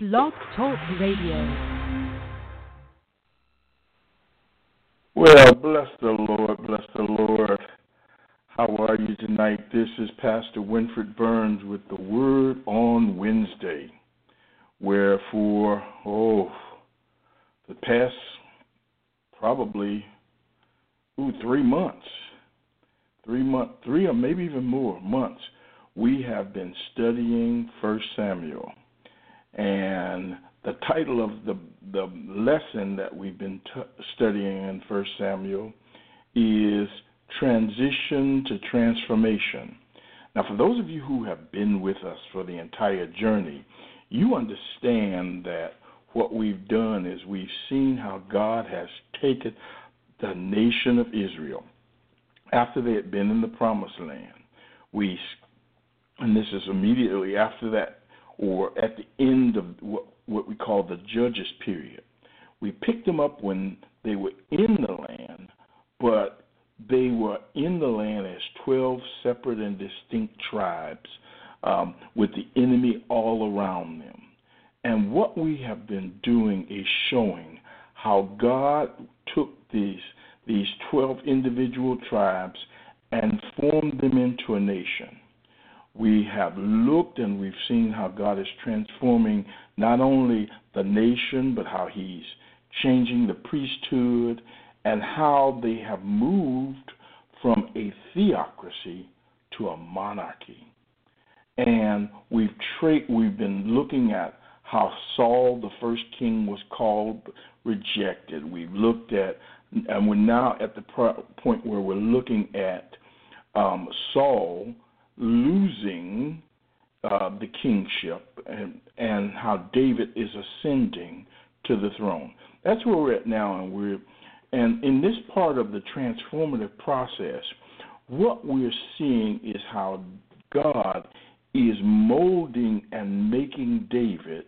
Blog Talk Radio. Well, bless the Lord, bless the Lord. How are you tonight? This is Pastor Winfred Burns with the Word on Wednesday, where for, oh, the past probably, ooh, three months, three months, three or maybe even more months, we have been studying First Samuel. And the title of the the lesson that we've been t- studying in First Samuel is transition to transformation. Now, for those of you who have been with us for the entire journey, you understand that what we've done is we've seen how God has taken the nation of Israel after they had been in the promised land. We, and this is immediately after that, or at the end of what, we call the Judges period. We picked them up when they were in the land, but they were in the land as 12 separate and distinct tribes um, with the enemy all around them. And what we have been doing is showing how God took these these 12 individual tribes and formed them into a nation. We have looked and we've seen how God is transforming not only the nation, but how He's changing the priesthood and how they have moved from a theocracy to a monarchy. And we've tra- we've been looking at how Saul, the first king, was called rejected. We've looked at, and we're now at the point where we're looking at um, Saul losing uh, the kingship and, and how David is ascending to the throne. That's where we're at now, and we're and in this part of the transformative process, what we're seeing is how God is molding and making David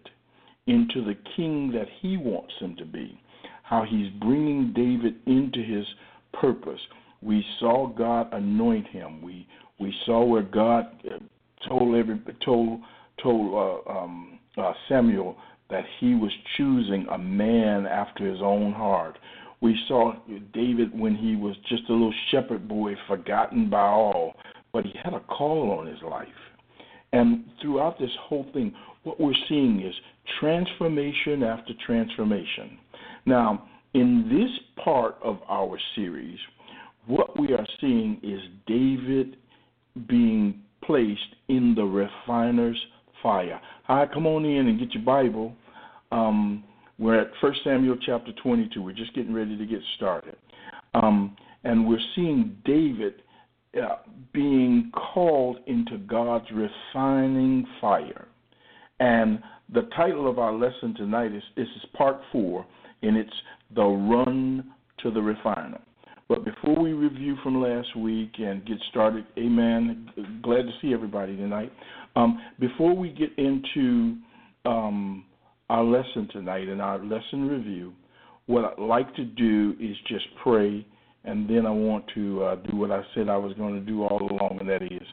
into the king that he wants him to be. How he's bringing David into his purpose. We saw God anoint him. We we saw where God uh, told every told told uh, um, uh, Samuel that he was choosing a man after his own heart. We saw David when he was just a little shepherd boy, forgotten by all, but he had a call on his life. And throughout this whole thing, what we're seeing is transformation after transformation. Now, in this part of our series, what we are seeing is David being placed in the refiner's fire. Right, come on in and get your Bible. Um, we're at 1 Samuel chapter 22. We're just getting ready to get started. Um, and we're seeing David uh, being called into God's refining fire. And the title of our lesson tonight is this is part four, and it's The Run to the Refiner. But before we review from last week and get started, amen. Glad to see everybody tonight. Um, before we get into um, our lesson tonight and our lesson review, what I'd like to do is just pray, and then I want to uh, do what I said I was going to do all along, and that is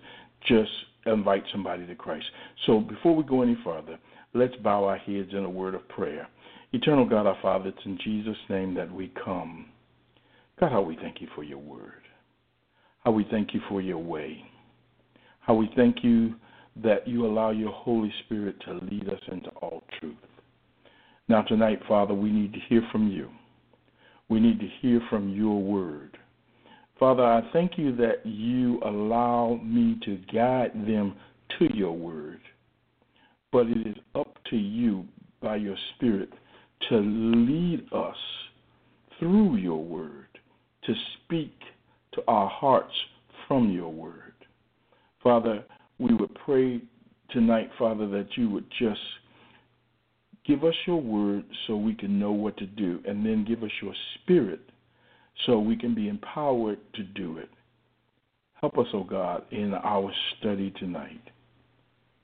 just invite somebody to Christ. So before we go any further, let's bow our heads in a word of prayer. Eternal God, our Father, it's in Jesus' name that we come. God, how we thank you for your word. How we thank you for your way. How we thank you that you allow your Holy Spirit to lead us into all truth. Now, tonight, Father, we need to hear from you. We need to hear from your word. Father, I thank you that you allow me to guide them to your word. But it is up to you by your Spirit to lead us through your word to speak to our hearts from your word. Father, we would pray tonight, Father, that you would just give us your word so we can know what to do, and then give us your spirit so we can be empowered to do it. Help us, O oh God, in our study tonight.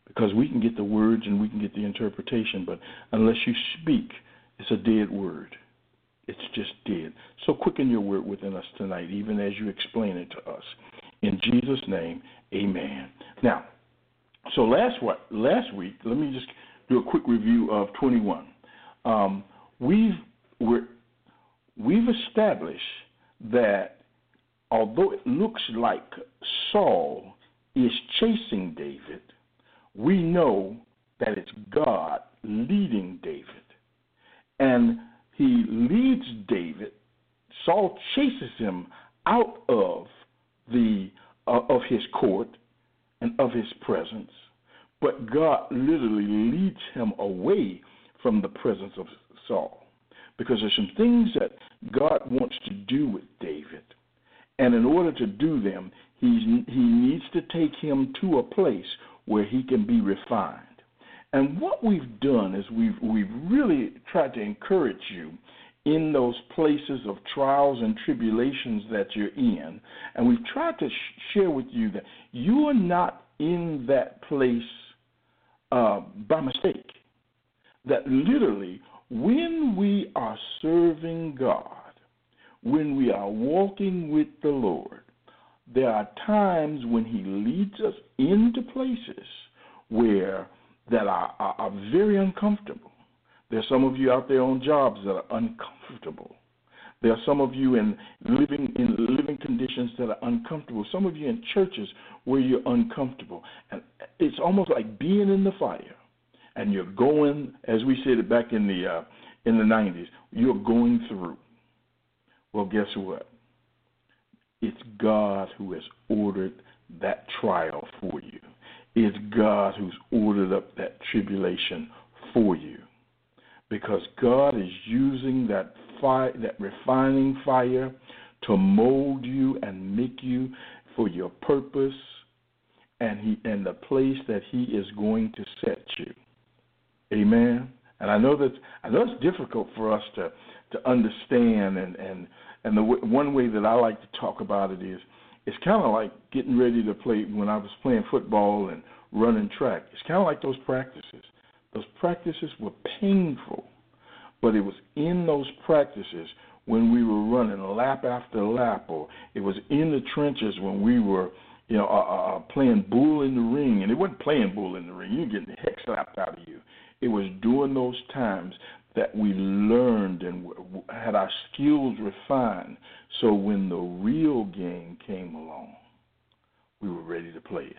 Because we can get the words and we can get the interpretation, but unless you speak, it's a dead word. It's just dead. So quicken your word within us tonight, even as you explain it to us. In Jesus' name, amen. Now, so last what last week, let me just do a quick review of 21. Um, we've we've established that although it looks like Saul is chasing David, we know that it's God leading David. And he leads David. Saul chases him out of the uh, of his court and of his presence, but God literally leads him away from the presence of Saul because there's some things that God wants to do with David. And in order to do them, he's, he needs to take him to a place where he can be refined. And what we've done is we've, we've really tried to encourage you in those places of trials and tribulations that you're in. And we've tried to sh- share with you that you are not in that place uh, by mistake. That literally when we are serving God, when we are walking with the Lord, there are times when He leads us into places where that are, are, are very uncomfortable. There are some of you out there on jobs that are uncomfortable. There are some of you in living in living conditions that are uncomfortable. Some of you in churches where you're uncomfortable, and it's almost like being in the fire and you're going, as we said it back in the uh, in the 90s, you're going through. Well, guess what? It's God who has ordered that trial for you. It's God who's ordered up that tribulation for you. Because God is using that fire, that refining fire to mold you and make you for your purpose and he and the place that he is going to set you. Amen. And I know that I know it's difficult for us to to understand, and and and the w- one way that I like to talk about it is it's kind of like getting ready to play when I was playing football and running track. It's kind of like those practices. Those practices were painful, but it was in those practices when we were running lap after lap, or it was in the trenches when we were you know, uh, uh, uh playing bull in the ring, and it wasn't playing bull in the ring. You're getting the heck slapped out of you. It was during those times that we learned and had our skills refined. So when the real game came along, we were ready to play it.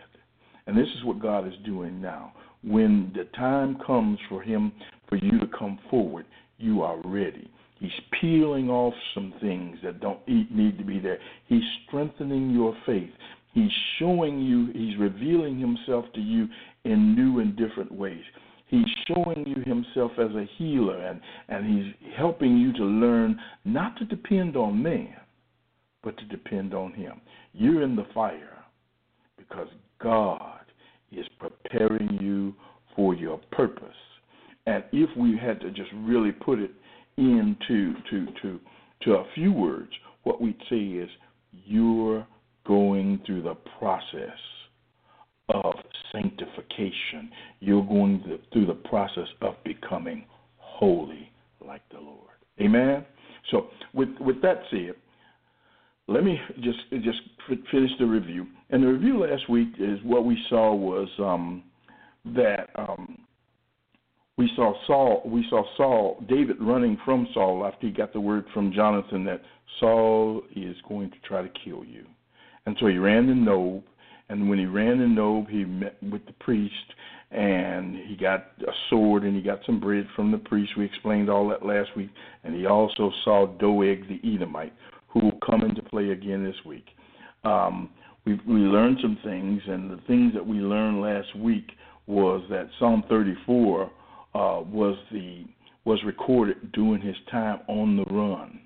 And this is what God is doing now. When the time comes for Him, for you to come forward, you are ready. He's peeling off some things that don't need to be there. He's strengthening your faith. He's showing you, He's revealing Himself to you in new and different ways. He's showing you himself as a healer and, and he's helping you to learn not to depend on man, but to depend on him. You're in the fire because God is preparing you for your purpose. And if we had to just really put it into to to to a few words, what we'd say is you're going through the process of sanctification. You're going through the process of becoming holy like the Lord. Amen. So, with with that said, let me just just finish the review. And the review last week is what we saw was um, that um, we saw Saul. We saw Saul, David running from Saul after he got the word from Jonathan that Saul is going to try to kill you, and so he ran to Nob and when he ran in Nob, he met with the priest and he got a sword and he got some bread from the priest. We explained all that last week. And he also saw Doeg the Edomite, who will come into play again this week. Um, we, we learned some things, and the things that we learned last week was that Psalm 34 uh, was the was recorded during his time on the run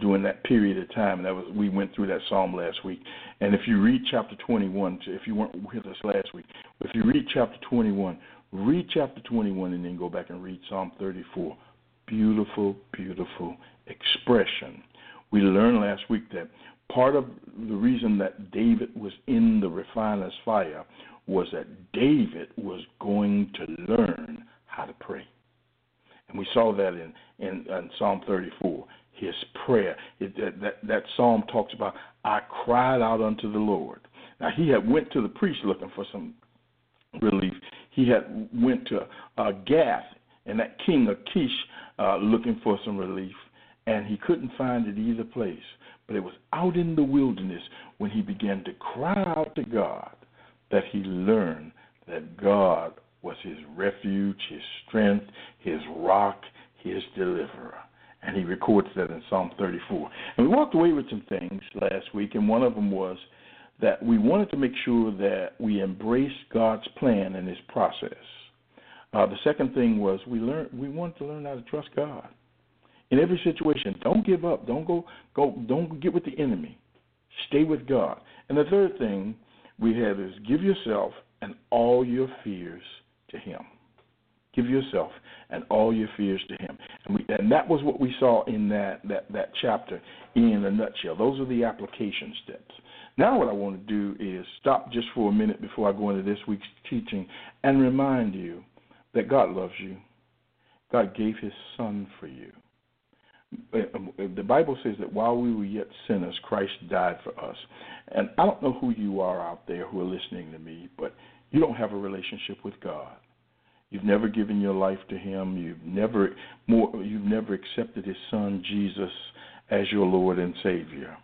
during that period of time. That was we went through that psalm last week. And if you read chapter 21, if you weren't with us last week, if you read chapter 21, read chapter 21 and then go back and read Psalm 34. Beautiful, beautiful expression. We learned last week that part of the reason that David was in the refiner's fire was that David was going to learn how to pray. And we saw that in, in, in Psalm 34 his prayer. It, that, that, that psalm talks about, I cried out unto the Lord. Now, he had went to the priest looking for some relief. he had went to uh, Gath and that king Achish uh, looking for some relief, and he couldn't find it either place. But it was out in the wilderness when he began to cry out to God that he learned that God was his refuge, his strength, his rock, his deliverer. And he records that in Psalm 34. And we walked away with some things last week, and one of them was that we wanted to make sure that we embrace God's plan and his process. Uh, the second thing was we learned we wanted to learn how to trust God in every situation. Don't give up. Don't go go. Don't get with the enemy. Stay with God. And the third thing we have is give yourself and all your fears to Him. Give yourself and all your fears to Him. And, we, and that was what we saw in that, that, that chapter in a nutshell. Those are the application steps. Now, what I want to do is stop just for a minute before I go into this week's teaching and remind you that God loves you. God gave His Son for you. Uh, the Bible says that while we were yet sinners, Christ died for us. And I don't know who you are out there who are listening to me, but you don't have a relationship with God. You've never given your life to Him. You've never more. You've never accepted His Son Jesus as your Lord and Savior.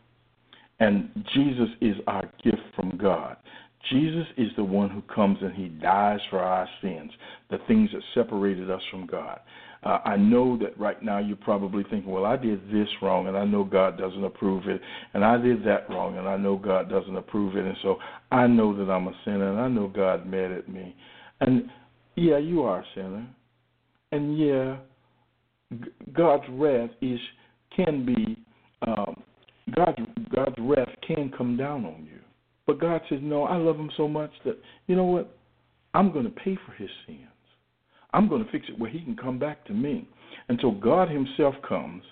And Jesus is our gift from God. Jesus is the one who comes and he dies for our sins, the things that separated us from God. Uh, I know that right now you're probably thinking, well, I did this wrong, and I know God doesn't approve it, and I did that wrong, and I know God doesn't approve it, and so I know that I'm a sinner, and I know God mad at me. And yeah, you are a sinner, and yeah, God's wrath is can be um, God's God's wrath can come down on you. But God says, No, I love him so much that you know what? I'm gonna pay for his sins. I'm gonna fix it where he can come back to me. And so God himself comes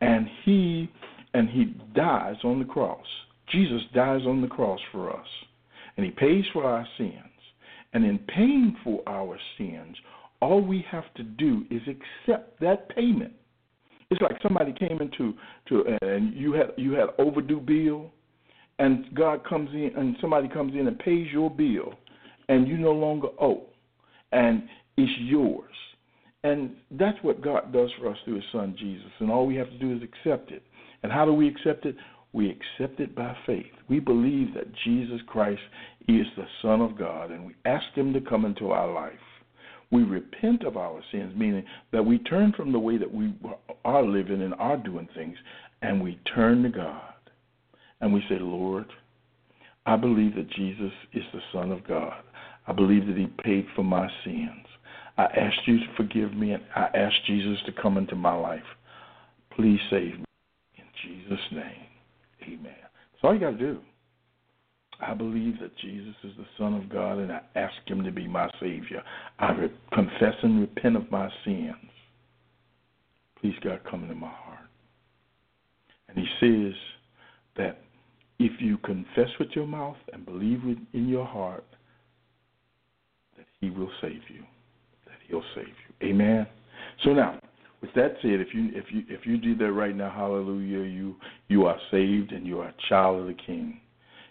and he and he dies on the cross. Jesus dies on the cross for us. And he pays for our sins. And in paying for our sins, all we have to do is accept that payment. It's like somebody came into to and you had you had overdue bill, and God comes in and somebody comes in and pays your bill, and you no longer owe, and it's yours. And that's what God does for us through His Son Jesus. And all we have to do is accept it. And how do we accept it? We accept it by faith. We believe that Jesus Christ is the Son of God, and we ask Him to come into our life we repent of our sins, meaning that we turn from the way that we are living and are doing things, and we turn to God. And we say, Lord, I believe that Jesus is the Son of God. I believe that He paid for my sins. I ask you to forgive me, and I ask Jesus to come into my life. Please save me. In Jesus' name, amen. That's all you got to do. I believe that Jesus is the Son of God, and I ask Him to be my Savior. I re- confess and repent of my sins. Please, God, come into my heart. And He says that if you confess with your mouth and believe in your heart, that He will save you. That He'll save you. Amen. So now, with that said, if you if you if you do that right now, hallelujah, you you are saved and you are a child of the King.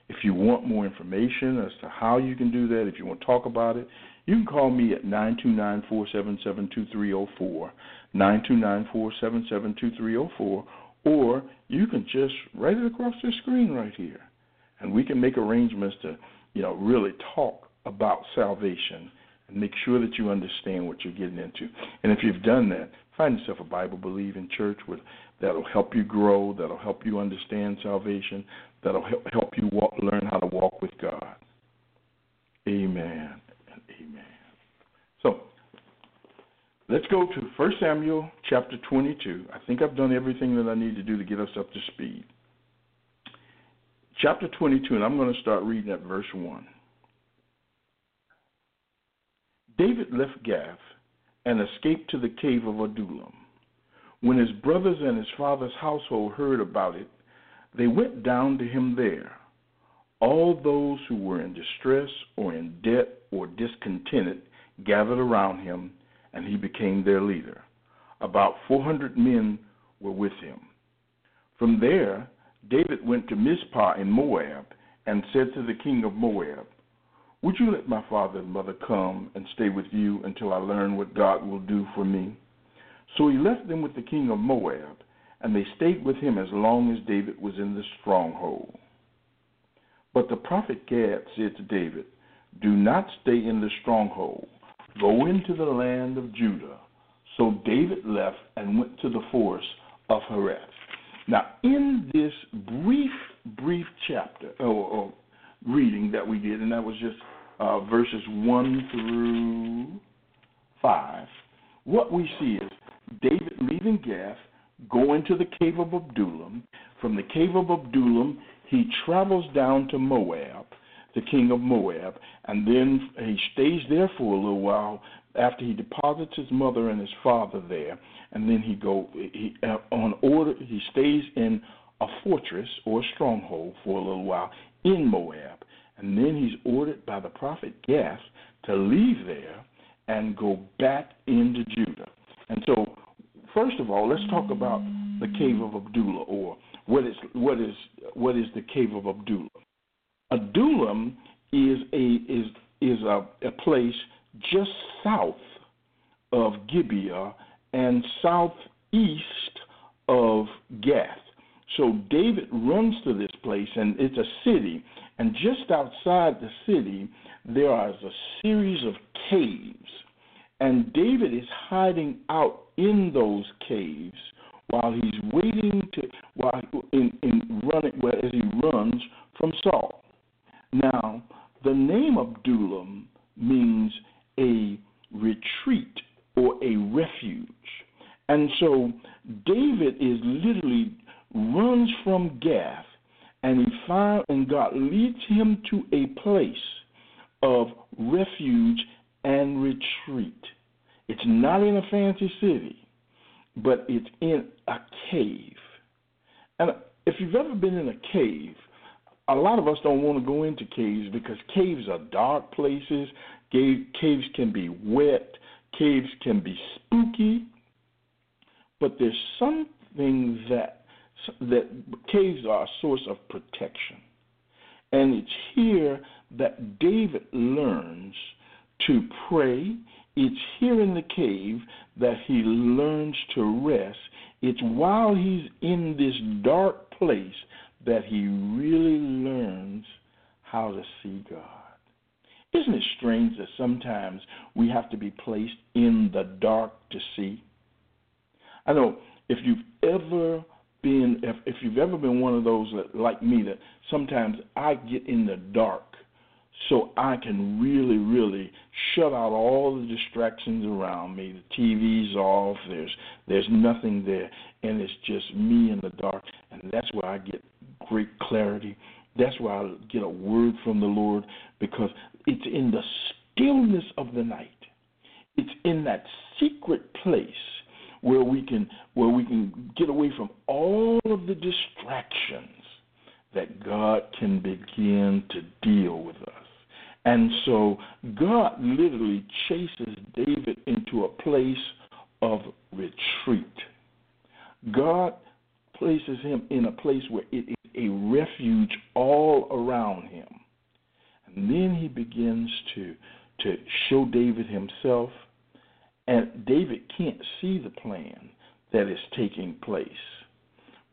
If you want more information as to how you can do that, if you want to talk about it, you can call me at 929-477-2304, 929-477-2304, or you can just write it across the screen right here. And we can make arrangements to, you know, really talk about salvation and make sure that you understand what you're getting into. And if you've done that, find yourself a Bible believing church with that'll help you grow, that'll help you understand salvation, that'll help you walk, learn how to walk with God. Amen and amen. So, let's go to 1 Samuel chapter 22. I think I've done everything that I need to do to get us up to speed. Chapter 22, and I'm going to start reading at verse 1. David left Gath and escaped to the cave of Adullam. When his brothers and his father's household heard about it, they went down to him there. All those who were in distress or in debt or discontented gathered around him, and he became their leader. About 400 men were with him. From there, David went to Mizpah in Moab and said to the king of Moab, Would you let my father and mother come and stay with you until I learn what God will do for me? So he left them with the king of Moab, and they stayed with him as long as David was in the stronghold. But the prophet Gad said to David, Do not stay in the stronghold. Go into the land of Judah. So David left and went to the forest of Hereth. Now, in this brief, brief chapter or, or reading that we did, and that was just uh, verses 1 through 5, what we see is David leaving Gath, going to the cave of Adullam. From the cave of Adullam, he travels down to Moab, the king of Moab, and then he stays there for a little while after he deposits his mother and his father there, and then he go he uh, on order he stays in a fortress or a stronghold for a little while in Moab, and then he's ordered by the prophet Gath to leave there and go back into Judah. And so, first of all, let's talk about the cave of Adullam, or what is what is what is the cave of Abdullah? Adullam is a is is a, a place just south of Gibeah and southeast of Gath. So David runs to this place, and it's a city. And just outside the city, there is a series of caves. And David is hiding out in those caves while he's waiting to, while in, in running, well, as he runs from Saul. Now, the name Adullam means a retreat or a refuge. And so David is literally runs from Gath and he find and God leads him to a place of refuge and retreat. It's not in a fancy city, but it's in a cave. And if you've ever been in a cave, a lot of us don't want to go into caves because caves are dark places. Caves can be wet. Caves can be spooky. But there's something that that caves are a source of protection. And it's here that David learns to pray. It's here in the cave that he learns to rest. It's while he's in this dark place that he really learns how to see God. Isn't it strange that sometimes we have to be placed in the dark to see? I know if you've ever been, if, if you've ever been one of those that, like me, that sometimes I get in the dark so I can really, really shut out all the distractions around me. The TV's off. There's there's nothing there, and it's just me in the dark, and that's where I get great clarity. That's where I get a word from the Lord because it's in the stillness of the night. It's in that secret place where we can where we can get away from all of the distractions that God can begin to deal with us. And so God literally chases David into a place of retreat. God places him in a place where it is a refuge all around him. And then he begins to to show David himself and David can't see the plan that is taking place.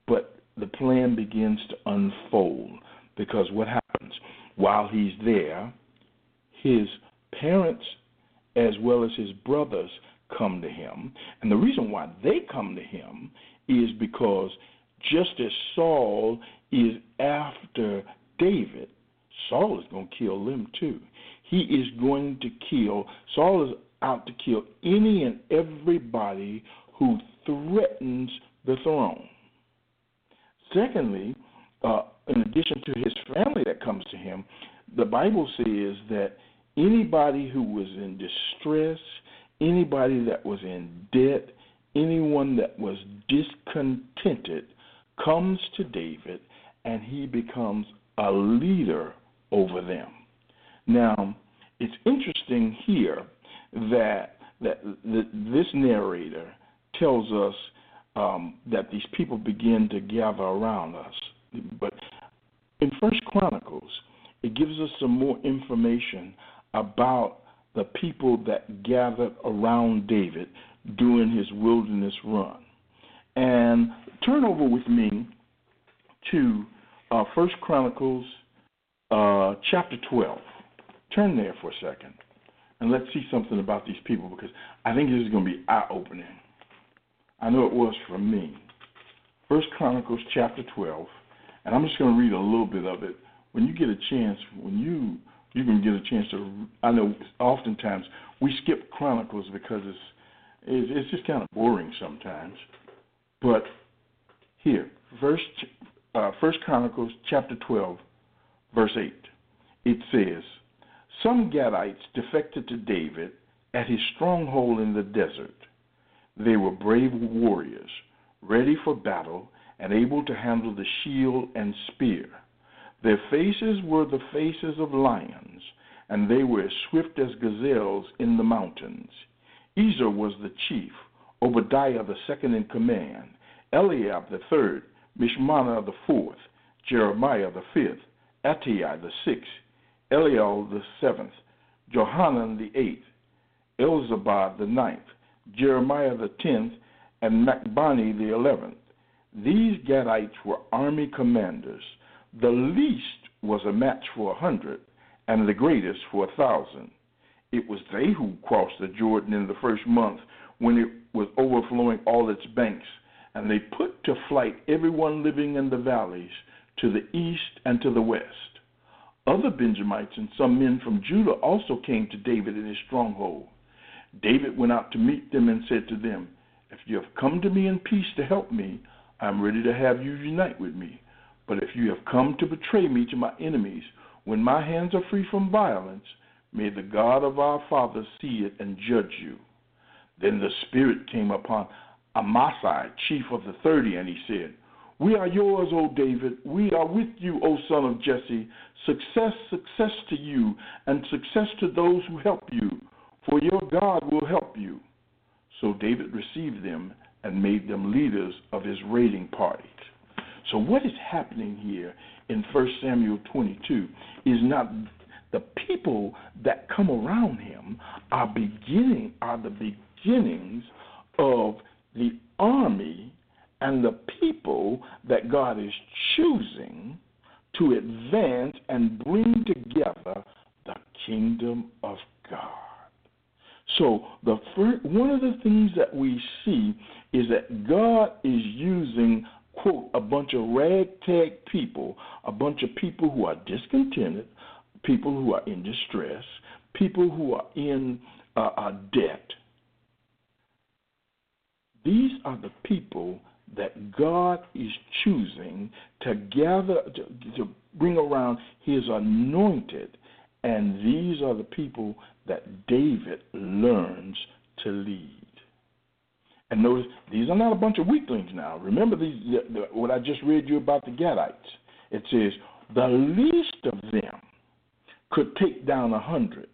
But the plan begins to unfold because what happens while he's there, his parents as well as his brothers come to him. And the reason why they come to him is because just as Saul is after David, Saul is going to kill them too. He is going to kill, Saul is out to kill any and everybody who threatens the throne. Secondly, uh, in addition to his family that comes to him, the Bible says that anybody who was in distress, anybody that was in debt, anyone that was discontented comes to David and he becomes a leader over them. Now, it's interesting here that that, this narrator tells us um, that these people begin to gather around us. But in First Chronicles, it gives us some more information about the people that gathered around David during his wilderness run. And turn over with me to uh, First Chronicles uh, chapter 12. Turn there for a second, and let's see something about these people because I think this is going to be eye opening. I know it was for me. First Chronicles chapter 12, and I'm just going to read a little bit of it. When you get a chance, when you you can get a chance to. I know oftentimes we skip Chronicles because it's it's just kind of boring sometimes. But here, verse uh, First Chronicles chapter 12, verse 8, it says, Some Gadites defected to David at his stronghold in the desert. They were brave warriors, ready for battle, and able to handle the shield and spear. Their faces were the faces of lions, and they were as swift as gazelles in the mountains. Ezer was the chief, Obadiah the second in command, Eliab the third, Mishmannah the fourth, Jeremiah the fifth, Attai the sixth, Eliel the seventh, Johanan the eighth, Elzabad the ninth, Jeremiah the tenth, and Makbannai the eleventh. These Gadites were army commanders. The least was a match for a hundred, and the greatest for a thousand. It was they who crossed the Jordan in the first month when it was overflowing all its banks, and they put to flight everyone living in the valleys to the east and to the west. Other Benjamites and some men from Judah also came to David in his stronghold. David went out to meet them and said to them, If you have come to me in peace to help me, I am ready to have you unite with me. But if you have come to betray me to my enemies, when my hands are free from violence, may the God of our fathers see it and judge you. Then the Spirit came upon Amasai, chief of the thirty, and he said, We are yours, O David. We are with you, O son of Jesse. Success, success to you, and success to those who help you, for your God will help you. So David received them and made them leaders of his raiding parties. So, what is happening here in 1 Samuel 22 is not the people that come around him are beginning are the beginnings of the army and the people that God is choosing to advance and bring together the kingdom of God. So the first, one of the things that we see is that God is using quote a bunch of ragtag people, a bunch of people who are discontented, people who are in distress, people who are in uh, uh, debt. These are the people that God is choosing to gather, to, to bring around His anointed. And these are the people that David learns to lead. And notice, these are not a bunch of weaklings now. Remember these, the, the, what I just read you about the Gadites. It says, the least of them could take down a hundred,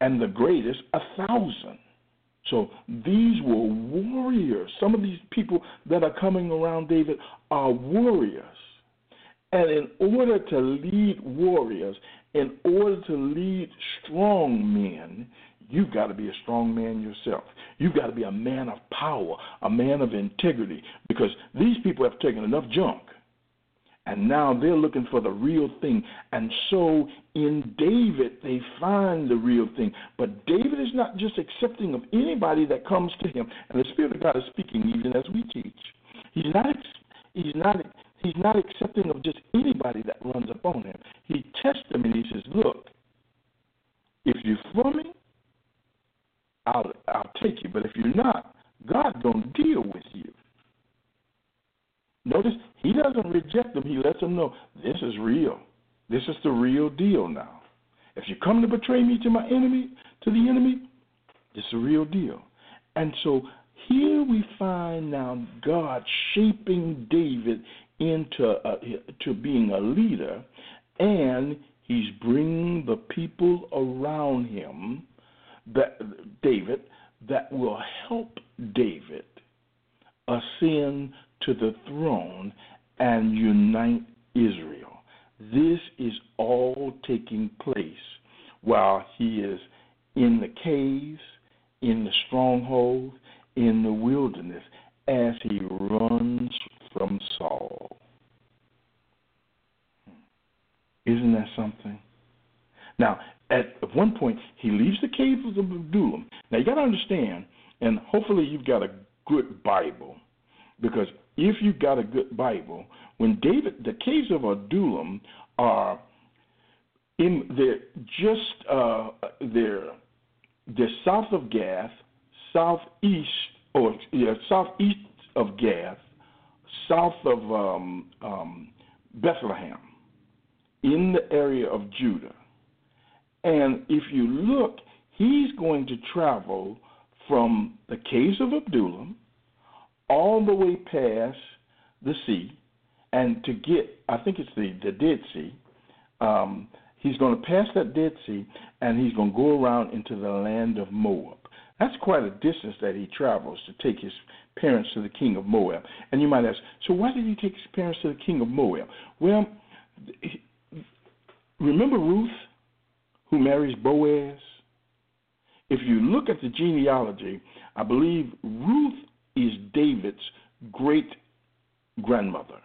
and the greatest a thousand. So these were warriors. Some of these people that are coming around David are warriors. And in order to lead warriors, in order to lead strong men, you've got to be a strong man yourself. You've got to be a man of power, a man of integrity, because these people have taken enough junk and now they're looking for the real thing. And so in David, they find the real thing. But David is not just accepting of anybody that comes to him. And the Spirit of God is speaking even as we teach. He's not. He's not. He's not accepting of just anybody that runs upon him. He tests them and he says, "Look, if you're for me, I'll I'll take you. But if you're not, God's gonna deal with you." Notice he doesn't reject them. He lets them know this is real. This is the real deal now. If you come to betray me to my enemy, to the enemy, it's a real deal. And so here we find now God shaping David into uh, to being a leader, and he's bringing the people around him that David that will help David ascend to the throne and unite Israel. This is all taking place while he is in the caves, in the stronghold, in the wilderness, as he runs from Saul. Hmm. Isn't that something? Now, at one point, he leaves the caves of Adullam. Now, you got to understand, and hopefully you've got a good Bible, because if you've got a good Bible, when David, the caves of Adullam are in they're just uh, they're they're south of Gath, southeast or yeah, southeast of Gath, south of um, um, Bethlehem, in the area of Judah. And if you look, he's going to travel from the caves of Adullam all the way past the sea, and to get, I think it's the, the Dead Sea. Um, he's going to pass that Dead Sea, and he's going to go around into the land of Moab. That's quite a distance that he travels to take his parents to the king of Moab. And you might ask, so why did he take his parents to the king of Moab? Well, remember Ruth, who marries Boaz? If you look at the genealogy, I believe Ruth is David's great grandmother.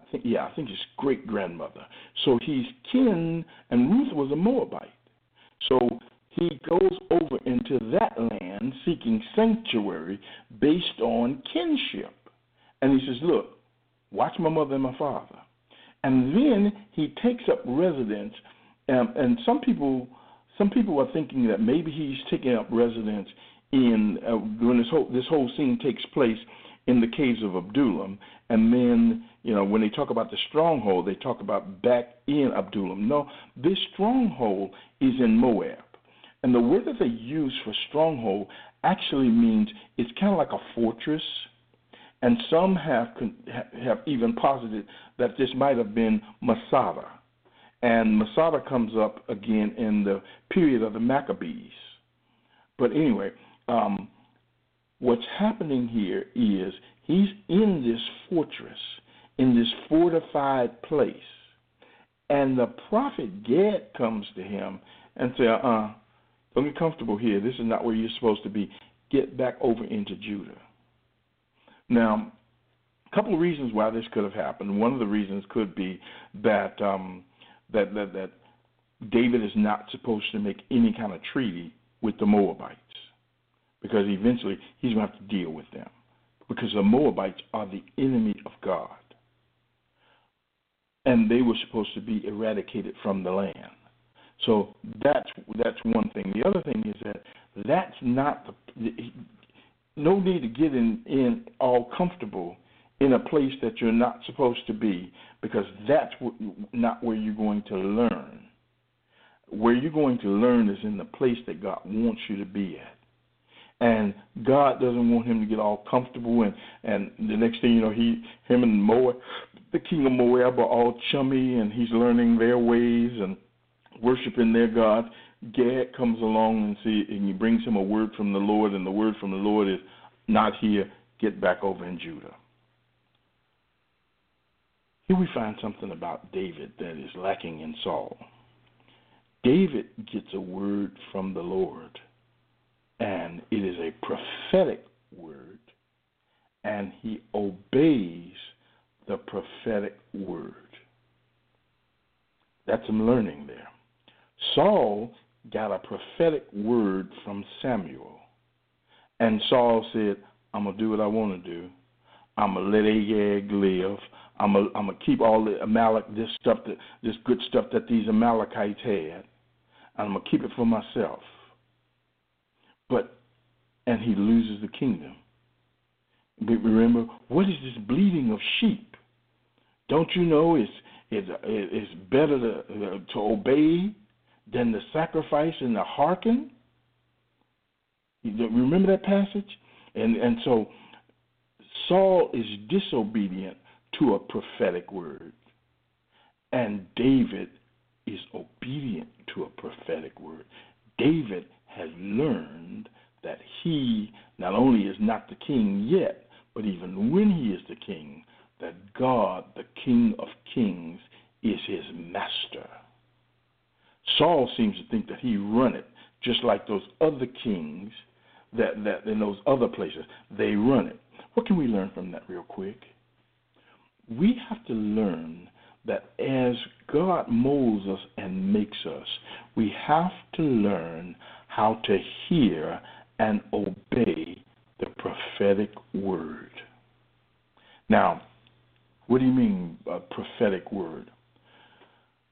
I think, yeah, I think his great grandmother. So he's kin, and Ruth was a Moabite. So he goes over into that land seeking sanctuary based on kinship. And he says, Look, watch my mother and my father. And then he takes up residence, um, and some people, some people are thinking that maybe he's taking up residence in uh, when this whole this whole scene takes place in the caves of Adullam, and then you know when they talk about the stronghold, they talk about back in Adullam. No, this stronghold is in Moab. And the word that they use for stronghold actually means it's kind of like a fortress. And some have have even posited that this might have been Masada. And Masada comes up again in the period of the Maccabees. But anyway, um, what's happening here is he's in this fortress, in this fortified place. And the prophet Gad comes to him and says, uh, don't get comfortable here. This is not where you're supposed to be. Get back over into Judah. Now, a couple of reasons why this could have happened. One of the reasons could be that um, that, that that David is not supposed to make any kind of treaty with the Moabites because eventually he's going to have to deal with them because the Moabites are the enemy of God. And they were supposed to be eradicated from the land. So that's that's one thing. The other thing is that that's not the no need to get in in all comfortable in a place that you're not supposed to be because that's not where you're going to learn. Where you're going to learn is in the place that God wants you to be at. And God doesn't want him to get all comfortable and and the next thing you know he him and Moab the king of Moab are all chummy and he's learning their ways and worshiping their God, Gad comes along and see and he brings him a word from the Lord, and the word from the Lord is not here, get back over in Judah. Here we find something about David that is lacking in Saul. David gets a word from the Lord, and it is a prophetic word, and he obeys the prophetic word. That's some learning there. Saul got a prophetic word from Samuel. And Saul said, I'm going to do what I want to do. I'm going to let Agag live. I'm going I'm to keep all the Amalek, this stuff, that, this good stuff that these Amalekites had. And I'm to keep it for myself. But, and he loses the kingdom. But remember, what is this bleating of sheep? Don't you know it's, it's, it's better to, to obey than the sacrifice and the hearken. Remember that passage? And and so Saul is disobedient to a prophetic word. And David is obedient to a prophetic word. David has learned that he not only is not the king yet, but even when he is the king, that God, the King of Kings, is his master. Saul seems to think that he run it, just like those other kings that, that in those other places, they run it. What can we learn from that real quick? We have to learn that as God molds us and makes us, we have to learn how to hear and obey the prophetic word. Now, what do you mean a prophetic word?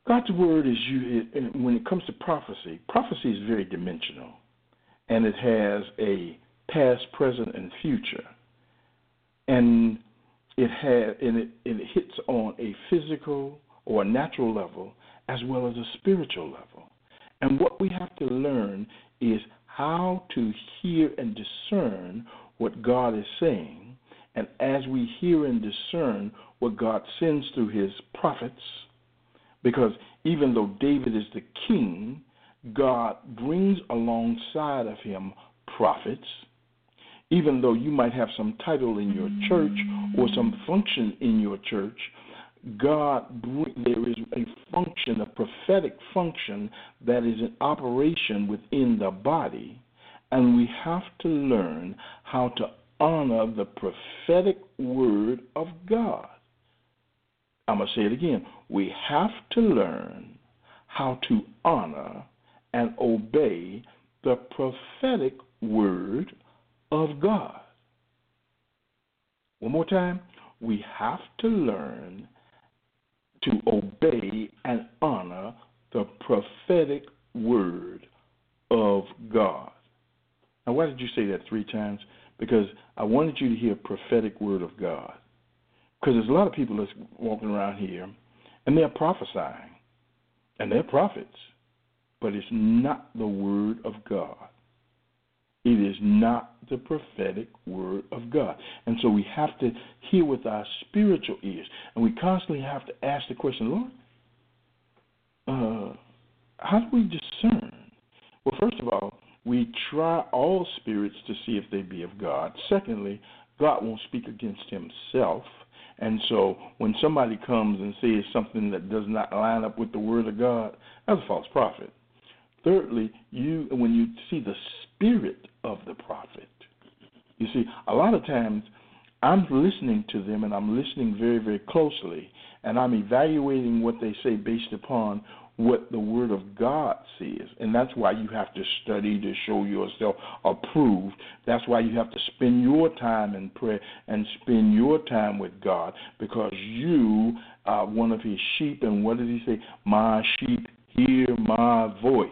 God's word is you when it comes to prophecy, prophecy is very dimensional and it has a past, present and future. And it and it, it hits on a physical or a natural level as well as a spiritual level. And what we have to learn is how to hear and discern what God is saying. And as we hear and discern what God sends through his prophets, because even though David is the king, God brings alongside of him prophets. Even though you might have some title in your church or some function in your church, God, there is a function, a prophetic function that is in operation within the body, and we have to learn how to honor the prophetic word of God. I'm going to say it again. We have to learn how to honor and obey the prophetic word of God. One more time. We have to learn to obey and honor the prophetic word of God. Now, why did you say that three times? Because I wanted you to hear prophetic word of God. Because there's a lot of people that's walking around here and they're prophesying and they're prophets, but it's not the word of God. It is not the prophetic word of God. And so we have to hear with our spiritual ears. And we constantly have to ask the question, Lord, uh, how do we discern? Well, first of all, we try all spirits to see if they be of God. Secondly, God won't speak against himself. And so when somebody comes and says something that does not line up with the word of God, that's a false prophet. Thirdly, you when you see the spirit of the prophet. You see, a lot of times I'm listening to them and I'm listening very, very closely and I'm evaluating what they say based upon what the Word of God says. And that's why you have to study to show yourself approved. That's why you have to spend your time in prayer and spend your time with God because you are one of His sheep. And what did He say? My sheep hear my voice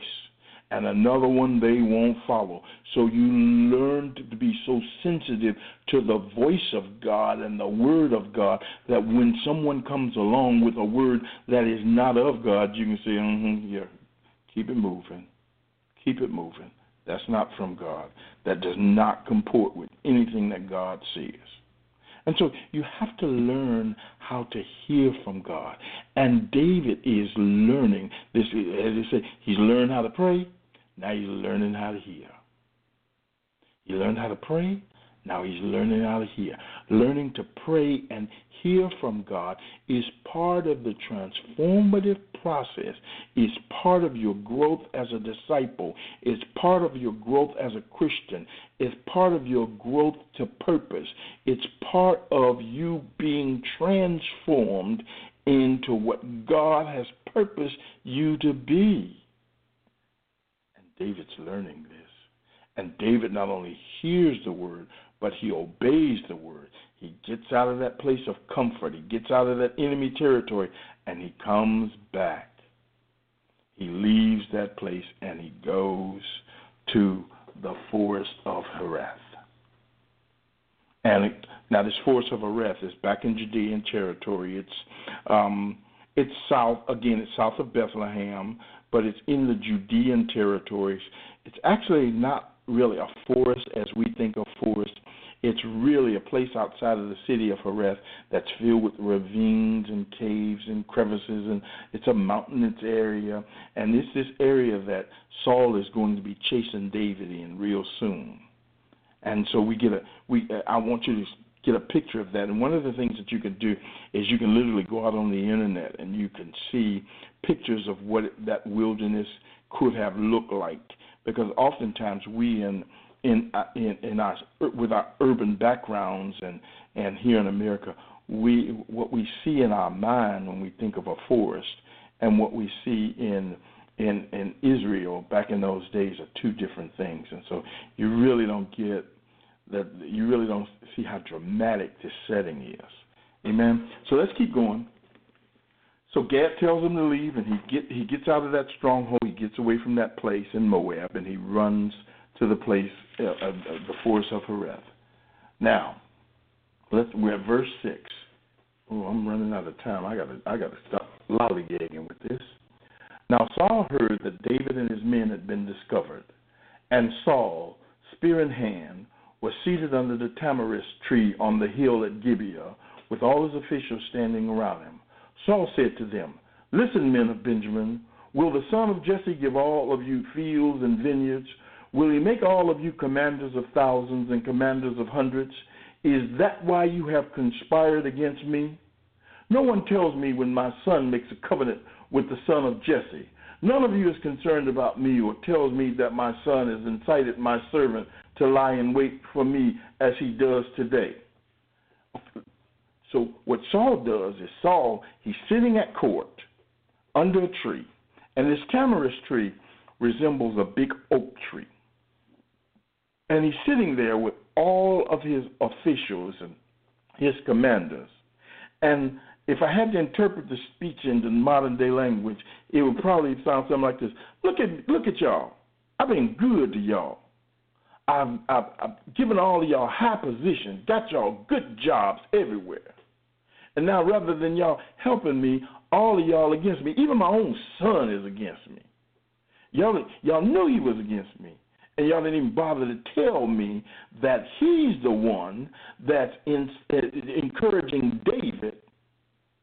and another one they won't follow. So you learn to be so sensitive to the voice of God and the word of God that when someone comes along with a word that is not of God, you can say, mm-hmm, yeah, keep it moving. Keep it moving. That's not from God. That does not comport with anything that God says. And so you have to learn how to hear from God. And David is learning this. As I say, he's learned how to pray. Now he's learning how to hear. He learned how to pray. Now he's learning how to hear. Learning to pray and hear from God is part of the transformative process. It's part of your growth as a disciple. It's part of your growth as a Christian. It's part of your growth to purpose. It's part of you being transformed into what God has purposed you to be. David's learning this. And David not only hears the word, but he obeys the word. He gets out of that place of comfort, he gets out of that enemy territory, and he comes back. He leaves that place and he goes to the forest of Hereth. And it, now this forest of Hereth is back in Judean territory. It's um, it's south again. It's south of Bethlehem but it's in the Judean territories. It's actually not really a forest as we think of forest. It's really a place outside of the city of Hereth that's filled with ravines and caves and crevices, and it's a mountainous area. And it's this area that Saul is going to be chasing David in real soon. And so we get a we. Uh, I want you to get a picture of that. And one of the things that you can do is you can literally go out on the internet and you can see pictures of what that wilderness could have looked like. Because oftentimes we in in uh, in, in our with our urban backgrounds and and here in America, we what we see in our mind when we think of a forest and what we see in in in Israel back in those days are two different things, and so you really don't get that. You really don't see how dramatic this setting is. Amen. So let's keep going. So Gad tells him to leave, and he get he gets out of that stronghold. He gets away from that place in Moab, and he runs to the place, uh, uh, the forest of Hereth. Now, let's we're at verse six. Oh, I'm running out of time. I gotta I gotta stop lollygagging with this. Now Saul heard that David and his men had been discovered, and Saul, spear in hand, was seated under the tamarisk tree on the hill at Gibeah, with all his officials standing around him. Saul said to them, Listen, men of Benjamin, will the son of Jesse give all of you fields and vineyards? Will he make all of you commanders of thousands and commanders of hundreds? Is that why you have conspired against me? No one tells me when my son makes a covenant with the son of Jesse. None of you is concerned about me or tells me that my son has incited my servant to lie in wait for me as he does today. So what Saul does is Saul, he's sitting at court under a tree, and this tamarisk tree resembles a big oak tree. And he's sitting there with all of his officials and his commanders. And if I had to interpret the speech into modern day language, it would probably sound something like this. Look at look at y'all. I've been good to y'all. I've, I've, I've given all of y'all high positions, got y'all good jobs everywhere. And now rather than y'all helping me, all of y'all against me. Even my own son is against me. Y'all y'all knew he was against me. And y'all didn't even bother to tell me that he's the one that's in, uh, encouraging David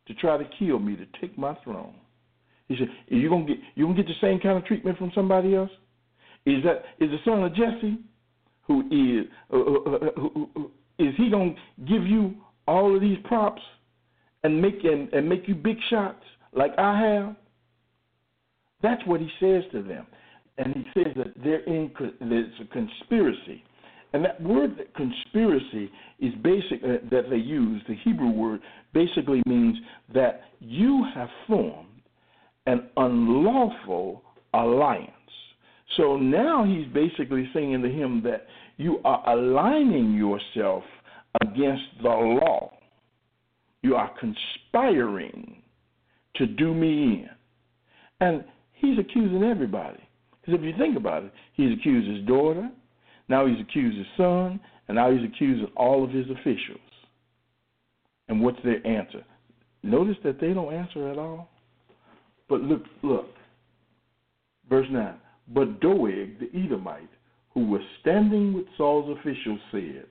to try to kill me, to take my throne. He said, "Are you gonna get you gonna get the same kind of treatment from somebody else? Is that is the son of Jesse, who is uh, uh, uh who, who, is he gonna give you all of these props and make and, and make you big shots like I have?" That's what he says to them, and he says that they're in there's a conspiracy. And that word conspiracy is basic uh, that they use, the Hebrew word basically means that you have formed an unlawful alliance. So now he's basically saying to him that you are aligning yourself against the law. You are conspiring to do me in. And he's accusing everybody. Because if you think about it, he's accused his daughter, now he's accused his son, and now he's accusing all of his officials. And what's their answer? Notice that they don't answer at all. But look, look. Verse 9. But Doeg the Edomite, who was standing with Saul's officials, said,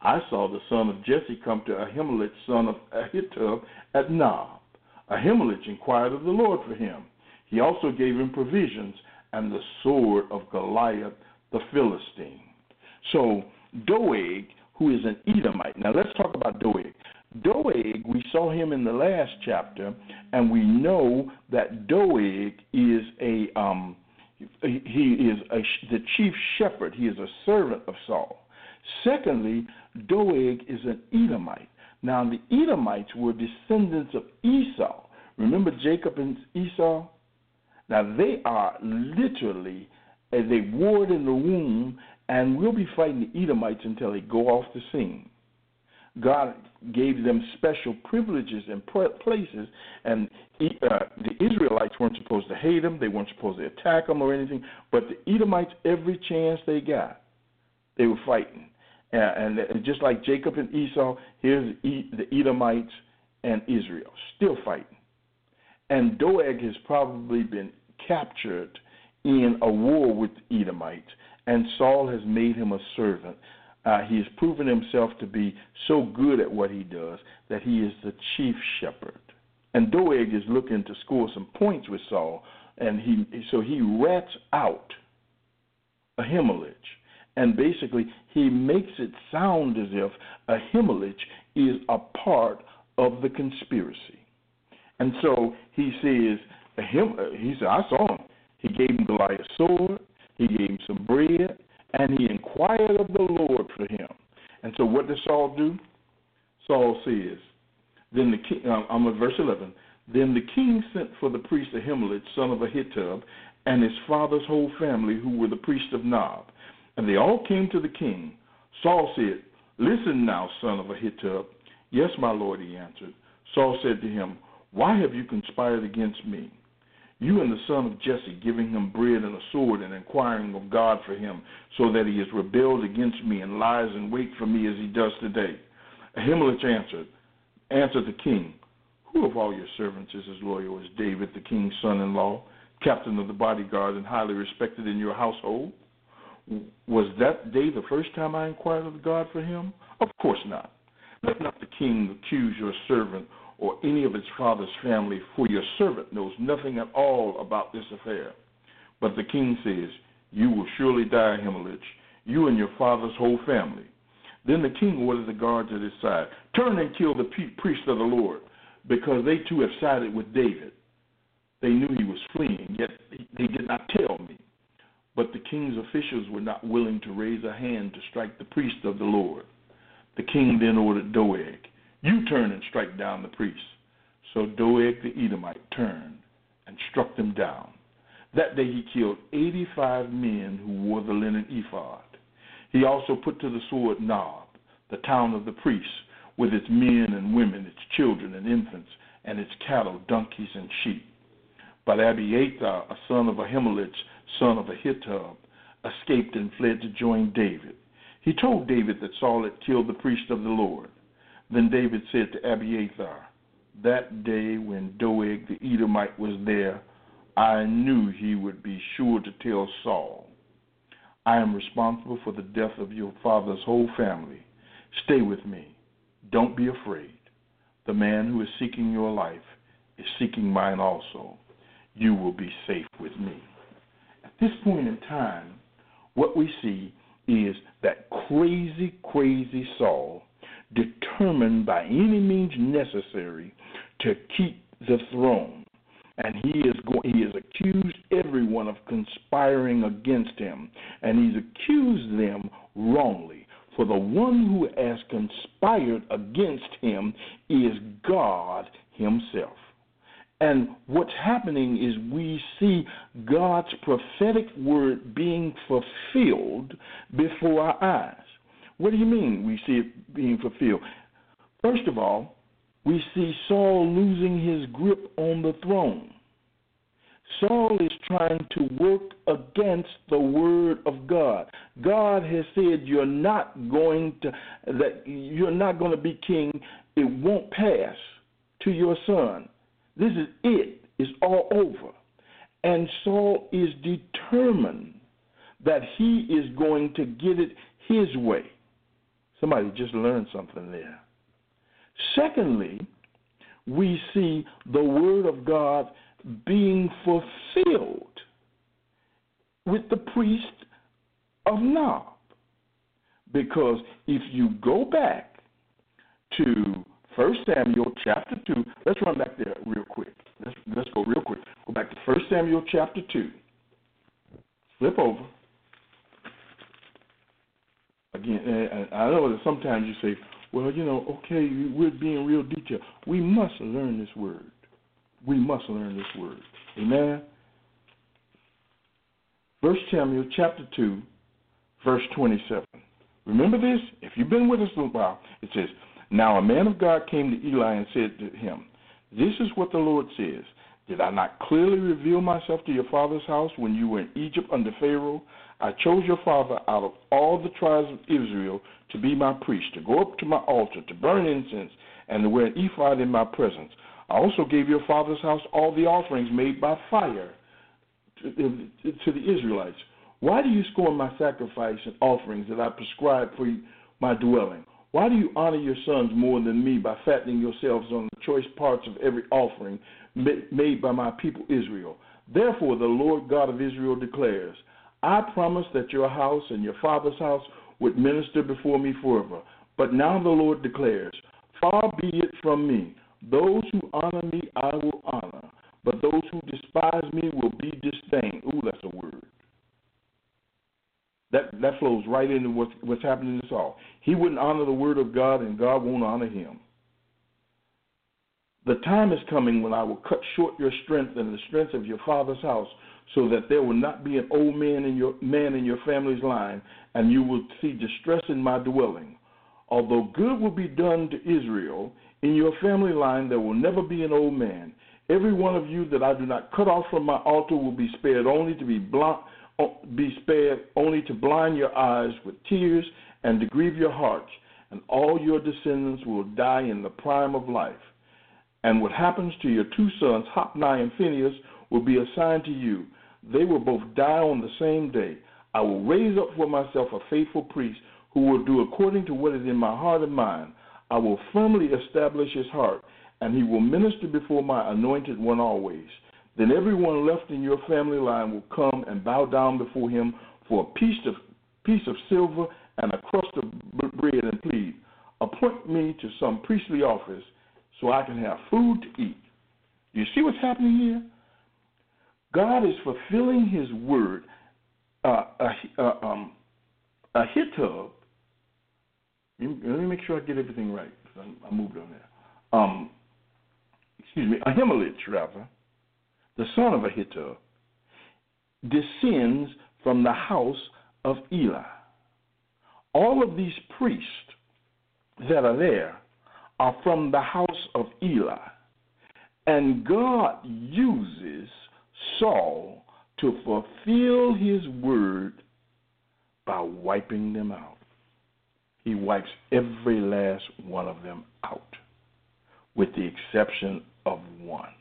I saw the son of Jesse come to Ahimelech, son of Ahitub, at Nob. Ahimelech inquired of the Lord for him. He also gave him provisions and the sword of Goliath the Philistine. So Doeg, who is an Edomite. Now let's talk about Doeg. Doeg, we saw him in the last chapter, and we know that Doeg is a um, he is a, the chief shepherd. He is a servant of Saul. Secondly, Doeg is an Edomite. Now the Edomites were descendants of Esau. Remember Jacob and Esau? Now they are literally they warred in the womb, and we'll be fighting the Edomites until they go off the scene. God gave them special privileges and places, and uh, the Israelites weren't supposed to hate them, they weren't supposed to attack them or anything, but the Edomites, every chance they got, they were fighting. And, and just like Jacob and Esau, here's the Edomites and Israel, still fighting. And Doeg has probably been captured in a war with the Edomites, and Saul has made him a servant. Uh, he has proven himself to be so good at what he does that he is the chief shepherd. And Doeg is looking to score some points with Saul, and he so he rats out Ahimelech, And basically, he makes it sound as if Ahimelech is a part of the conspiracy. And so he says, he said, I saw him. He gave him Goliath's sword, he gave him some bread, and he inquired of the Lord for him. And so what does Saul do? Saul says, then the king, uh, I'm at verse 11. Then the king sent for the priest Ahimelech, son of Ahitub, and his father's whole family, who were the priests of Nob. And they all came to the king. Saul said, Listen now, son of Ahitub. Yes, my lord, he answered. Saul said to him, Why have you conspired against me? You and the son of Jesse, giving him bread and a sword and inquiring of God for him, so that he has rebelled against me and lies in wait for me as he does today. Ahimelech answered, answered the king, Who of all your servants is as loyal as David, the king's son in law, captain of the bodyguard, and highly respected in your household? Was that day the first time I inquired of God for him? Of course not. Let not the king accuse your servant or any of his father's family, for your servant knows nothing at all about this affair. But the king says, You will surely die, Ahimelech, you and your father's whole family. Then the king ordered the guards at his side, Turn and kill the priests of the Lord, because they too have sided with David. They knew he was fleeing, yet they did not tell me. But the king's officials were not willing to raise a hand to strike the priest of the Lord. The king then ordered Doeg, You turn and strike down the priests. So Doeg the Edomite turned and struck them down. That day he killed 85 men who wore the linen ephod. He also put to the sword Nob, the town of the priests, with its men and women, its children and infants, and its cattle, donkeys, and sheep. But Abiathar, a son of Ahimelech, son of Ahitub, escaped and fled to join David. He told David that Saul had killed the priest of the Lord. Then David said to Abiathar, That day when Doeg the Edomite was there, I knew he would be sure to tell Saul, I am responsible for the death of your father's whole family. Stay with me. Don't be afraid. The man who is seeking your life is seeking mine also. You will be safe with me. At this point in time, what we see is that crazy, crazy Saul, determined by any means necessary to keep the throne. And he is going, he has accused everyone of conspiring against him, and he's accused them wrongly. For the one who has conspired against him is God Himself. And what's happening is we see God's prophetic word being fulfilled before our eyes. What do you mean we see it being fulfilled? First of all, we see Saul losing his grip on the throne. Saul is trying to work against the word of God. God has said you're not going to that you're not going to be king. It won't pass to your son. This is it. It's all over. And Saul is determined that he is going to get it his way. Somebody just learned something there. Secondly, we see the Word of God being fulfilled with the priest of Nob. Because if you go back to 1 Samuel chapter 2. Let's run back there real quick. Let's, let's go real quick. Go back to 1 Samuel chapter 2. Flip over. Again, eh, eh, I know that sometimes you say, well, you know, okay, we're being real detailed. We must learn this word. We must learn this word. Amen? First Samuel chapter 2, verse 27. Remember this? If you've been with us a while, it says, now a man of God came to Eli and said to him, This is what the Lord says. Did I not clearly reveal myself to your father's house when you were in Egypt under Pharaoh? I chose your father out of all the tribes of Israel to be my priest, to go up to my altar, to burn incense, and to wear an ephod in my presence. I also gave your father's house all the offerings made by fire to, to the Israelites. Why do you scorn my sacrifice and offerings that I prescribed for my dwelling? Why do you honor your sons more than me by fattening yourselves on the choice parts of every offering made by my people Israel? Therefore, the Lord God of Israel declares, I promised that your house and your father's house would minister before me forever. But now the Lord declares, Far be it from me. Those who honor me, I will honor. But those who despise me will be disdained. Ooh, that's a word. That that flows right into what's what's happening to all. He wouldn't honor the word of God, and God won't honor him. The time is coming when I will cut short your strength and the strength of your father's house, so that there will not be an old man in your man in your family's line, and you will see distress in my dwelling. Although good will be done to Israel, in your family line there will never be an old man. Every one of you that I do not cut off from my altar will be spared only to be blind, be spared only to blind your eyes with tears and to grieve your hearts, and all your descendants will die in the prime of life. And what happens to your two sons, Hophni and Phinehas, will be assigned to you. They will both die on the same day. I will raise up for myself a faithful priest who will do according to what is in my heart and mind. I will firmly establish his heart, and he will minister before my anointed one always. Then everyone left in your family line will come and bow down before him for a piece of piece of silver and a crust of bread and plead, appoint me to some priestly office so I can have food to eat. You see what's happening here? God is fulfilling His word. Uh, uh, uh, um, let me make sure I get everything right. I moved on there. Um, excuse me, Ahimelech, rather, the son of Ahitub, descends from the house of Eli. All of these priests that are there are from the house of Eli. And God uses Saul to fulfill his word by wiping them out. He wipes every last one of them out, with the exception of one.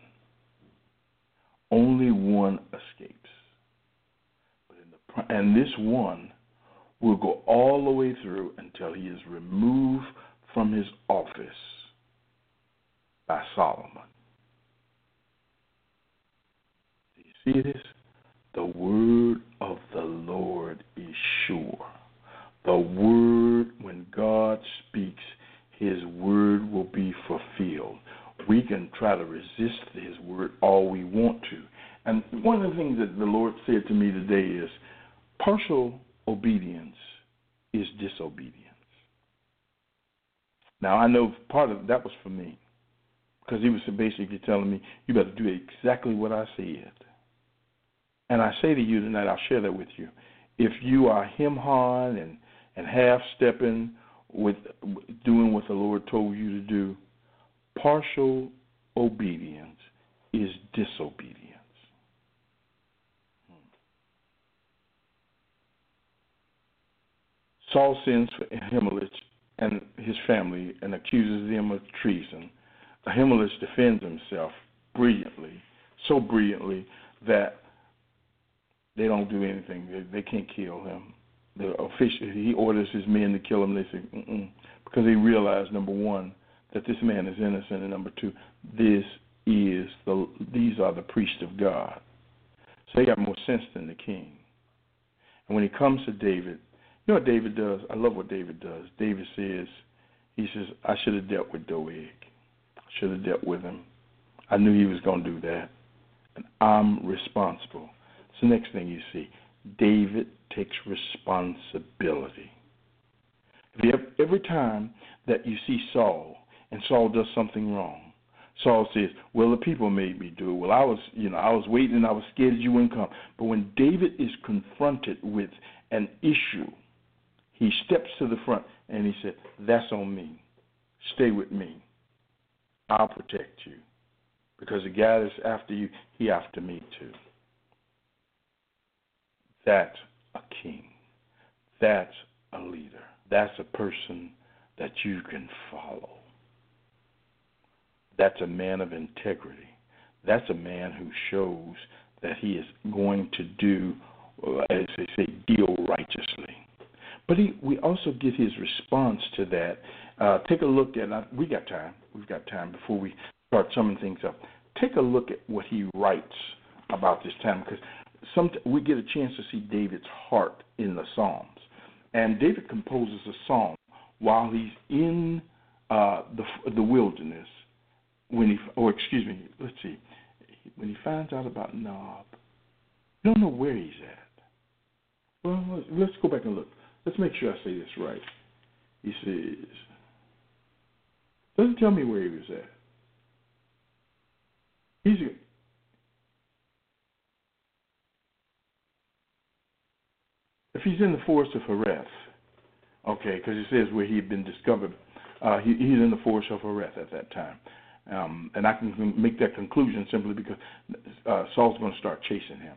Only one escapes. But The, and this one will go all the way through until he is removed from his office by Solomon. Do you see this? The word of the Lord is sure. The word, when God speaks, his word will be fulfilled we can try to resist his word all we want to. And one of the things that the Lord said to me today is partial obedience is disobedience. Now, I know part of that was for me because he was basically telling me, you better do exactly what I said. And I say to you tonight, I'll share that with you. If you are him hawing and, and half stepping with doing what the Lord told you to do, partial obedience is disobedience. Hmm. Saul sends for Ahimelech and his family and accuses them of treason. Ahimelech defends himself brilliantly, so brilliantly that they don't do anything. They, they can't kill him. The official he orders his men to kill him. They say Mm-mm. because they realize number one that this man is innocent, and number two, this is the these are the priests of God. So they got more sense than the king. And when he comes to David, you know what David does? I love what David does. David says, he says, I should have dealt with Doeg. I should have dealt with him. I knew he was going to do that. And I'm responsible. The next thing you see. David takes responsibility. Every time that you see Saul and Saul does something wrong. Saul says, "Well, the people made me do it. Well, I was, you know, I was waiting and I was scared you wouldn't come." But when David is confronted with an issue, he steps to the front and he said, "That's on me. Stay with me. I'll protect you." Because the guy that's after you, he after me too. That's a king. That's a leader. That's a person that you can follow. That's a man of integrity. That's a man who shows that he is going to do, as they say, deal righteously. But he, we also get his response to that. Uh, take a look at. Uh, we got time. We've got time before we start summing things up. Take a look at what he writes about this time, because some we get a chance to see David's heart in the Psalms, and David composes a song while he's in uh, the the wilderness when he or excuse me, let's see, when he finds out about Nob, you don't know where he's at. Well, let's go back and look. Let's make sure I say this right. He says, doesn't tell me where he was at. He's he's in the forest of Hereth, okay, because it says where he had been discovered, uh, he, he's in the forest of Hereth at that time. Um, and I can make that conclusion simply because uh, Saul's going to start chasing him.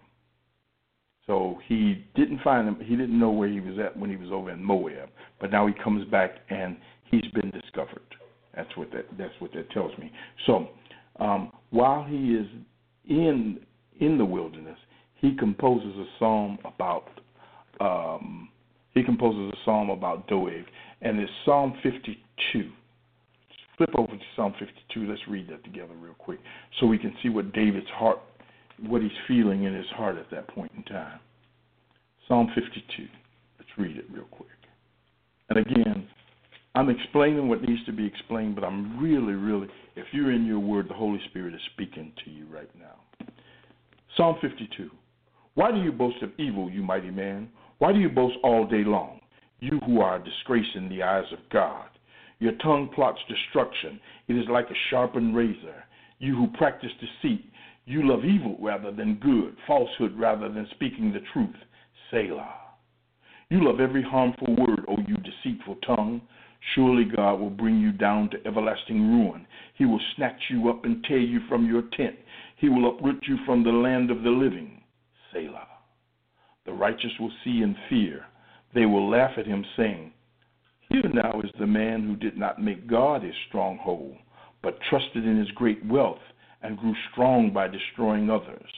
So he didn't find him. He didn't know where he was at when he was over in Moab. But now he comes back and he's been discovered. That's what that. That's what that tells me. So um, while he is in in the wilderness, he composes a psalm about. Um, he composes a psalm about Doeg, and it's Psalm 52 flip over to Psalm 52. Let's read that together real quick so we can see what David's heart, what he's feeling in his heart at that point in time. Psalm 52. Let's read it real quick. And again, I'm explaining what needs to be explained, but I'm really, really, if you're in your word, the Holy Spirit is speaking to you right now. Psalm 52. Why do you boast of evil, you mighty man? Why do you boast all day long, you who are a disgrace in the eyes of God? Your tongue plots destruction. It is like a sharpened razor. You who practice deceit, you love evil rather than good, falsehood rather than speaking the truth. Selah. You love every harmful word, O you deceitful tongue. Surely God will bring you down to everlasting ruin. He will snatch you up and tear you from your tent. He will uproot you from the land of the living. Selah. The righteous will see and fear. They will laugh at him, saying, here now is the man who did not make God his stronghold, but trusted in his great wealth and grew strong by destroying others.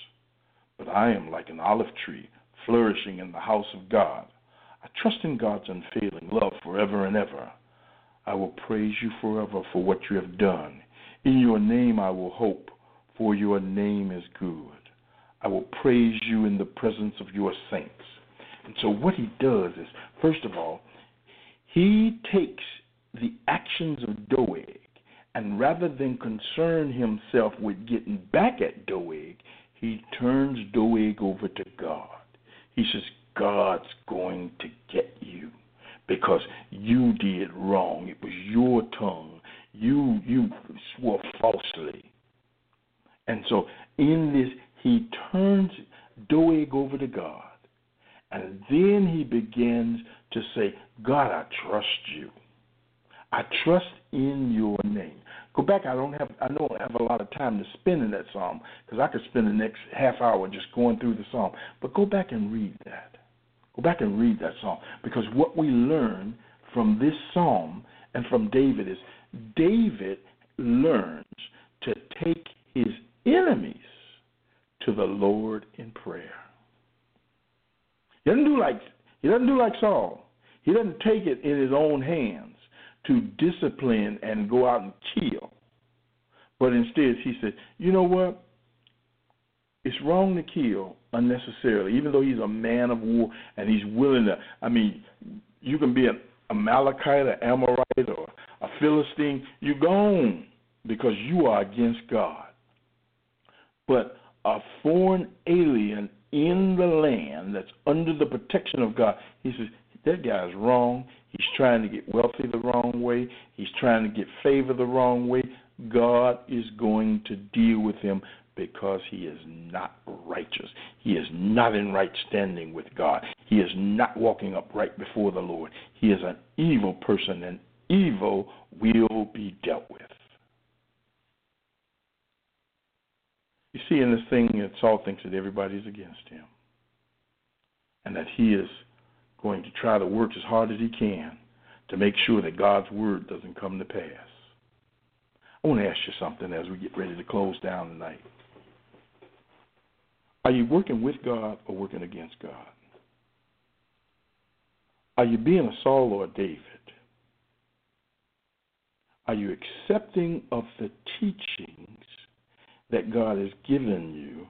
But I am like an olive tree flourishing in the house of God. I trust in God's unfailing love forever and ever. I will praise you forever for what you have done. In your name I will hope, for your name is good. I will praise you in the presence of your saints. And so, what he does is, first of all, he takes the actions of Doeg, and rather than concern himself with getting back at Doeg, he turns Doeg over to God. He says, God's going to get you because you did wrong. It was your tongue. You you swore falsely. And so in this he turns Doeg over to God. And then he begins to say, God, I trust you. I trust in your name. Go back. I don't have. I don't have a lot of time to spend in that psalm because I could spend the next half hour just going through the psalm. But go back and read that. Go back and read that psalm because what we learn from this psalm and from David is David learns to take his enemies to the Lord in prayer. He doesn't do like he doesn't do like Saul. He doesn't take it in his own hands to discipline and go out and kill. But instead, he said, you know what? It's wrong to kill unnecessarily, even though he's a man of war and he's willing to. I mean, you can be an Amalekite, an Amorite, or a Philistine. You're gone because you are against God. But a foreign alien in the land that's under the protection of God, he says, that guy's wrong. He's trying to get wealthy the wrong way. He's trying to get favor the wrong way. God is going to deal with him because he is not righteous. He is not in right standing with God. He is not walking upright before the Lord. He is an evil person, and evil will be dealt with. You see, in this thing, Saul thinks that everybody's against him and that he is going to try to work as hard as he can to make sure that God's word doesn't come to pass. I want to ask you something as we get ready to close down tonight. Are you working with God or working against God? Are you being a Saul or a David? Are you accepting of the teachings that God has given you?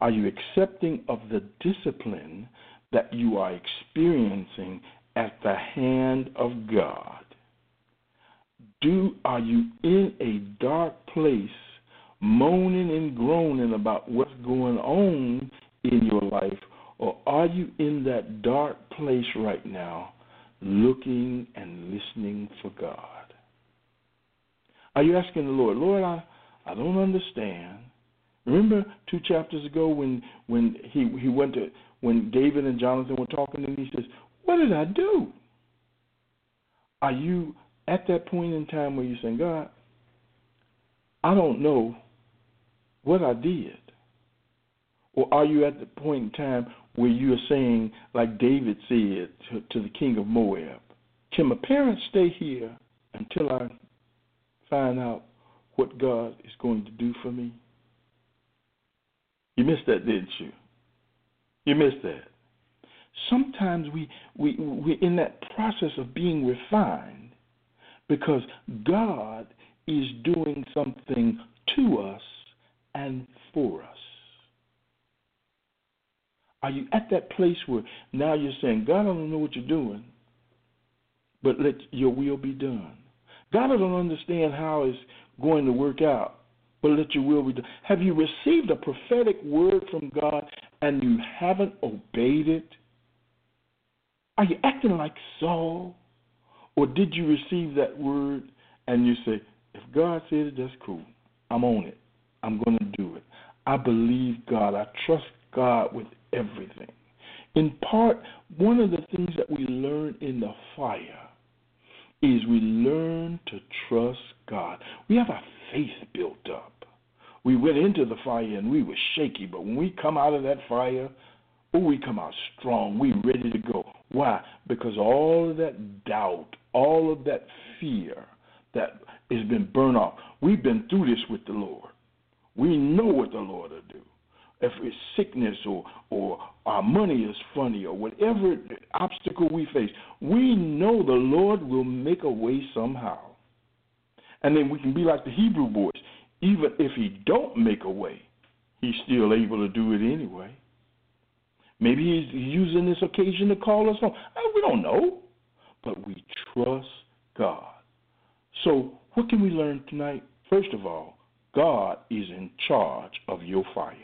Are you accepting of the discipline that you are experiencing at the hand of God? Do are you in a dark place moaning and groaning about what's going on in your life or are you in that dark place right now looking and listening for God? Are you asking the Lord, Lord, I, I don't understand. Remember two chapters ago when when he he went to when David and Jonathan were talking and he says, What did I do? Are you at that point in time where you're saying, God, I don't know what I did? Or are you at the point in time where you are saying, like David said to, to the king of Moab, Can my parents stay here until I find out what God is going to do for me? You missed that, didn't you? You missed that. Sometimes we, we, we're in that process of being refined because God is doing something to us and for us. Are you at that place where now you're saying, God, I don't know what you're doing, but let your will be done? God, I don't understand how it's going to work out, but let your will be done. Have you received a prophetic word from God and you haven't obeyed it? Are you acting like Saul? Or did you receive that word and you say, if God said it, that's cool. I'm on it. I'm going to do it. I believe God. I trust God with everything. In part, one of the things that we learn in the fire is we learn to trust God. We have our faith built up. We went into the fire and we were shaky, but when we come out of that fire, oh, we come out strong. We ready to go. Why? Because all of that doubt, all of that fear that has been burned off. We've been through this with the Lord. We know what the Lord will do if it's sickness or or our money is funny or whatever obstacle we face, we know the Lord will make a way somehow. And then we can be like the Hebrew boys. Even if he don't make a way, he's still able to do it anyway. Maybe he's using this occasion to call us home. Uh, we don't know. But we trust God. So what can we learn tonight? First of all, God is in charge of your fire.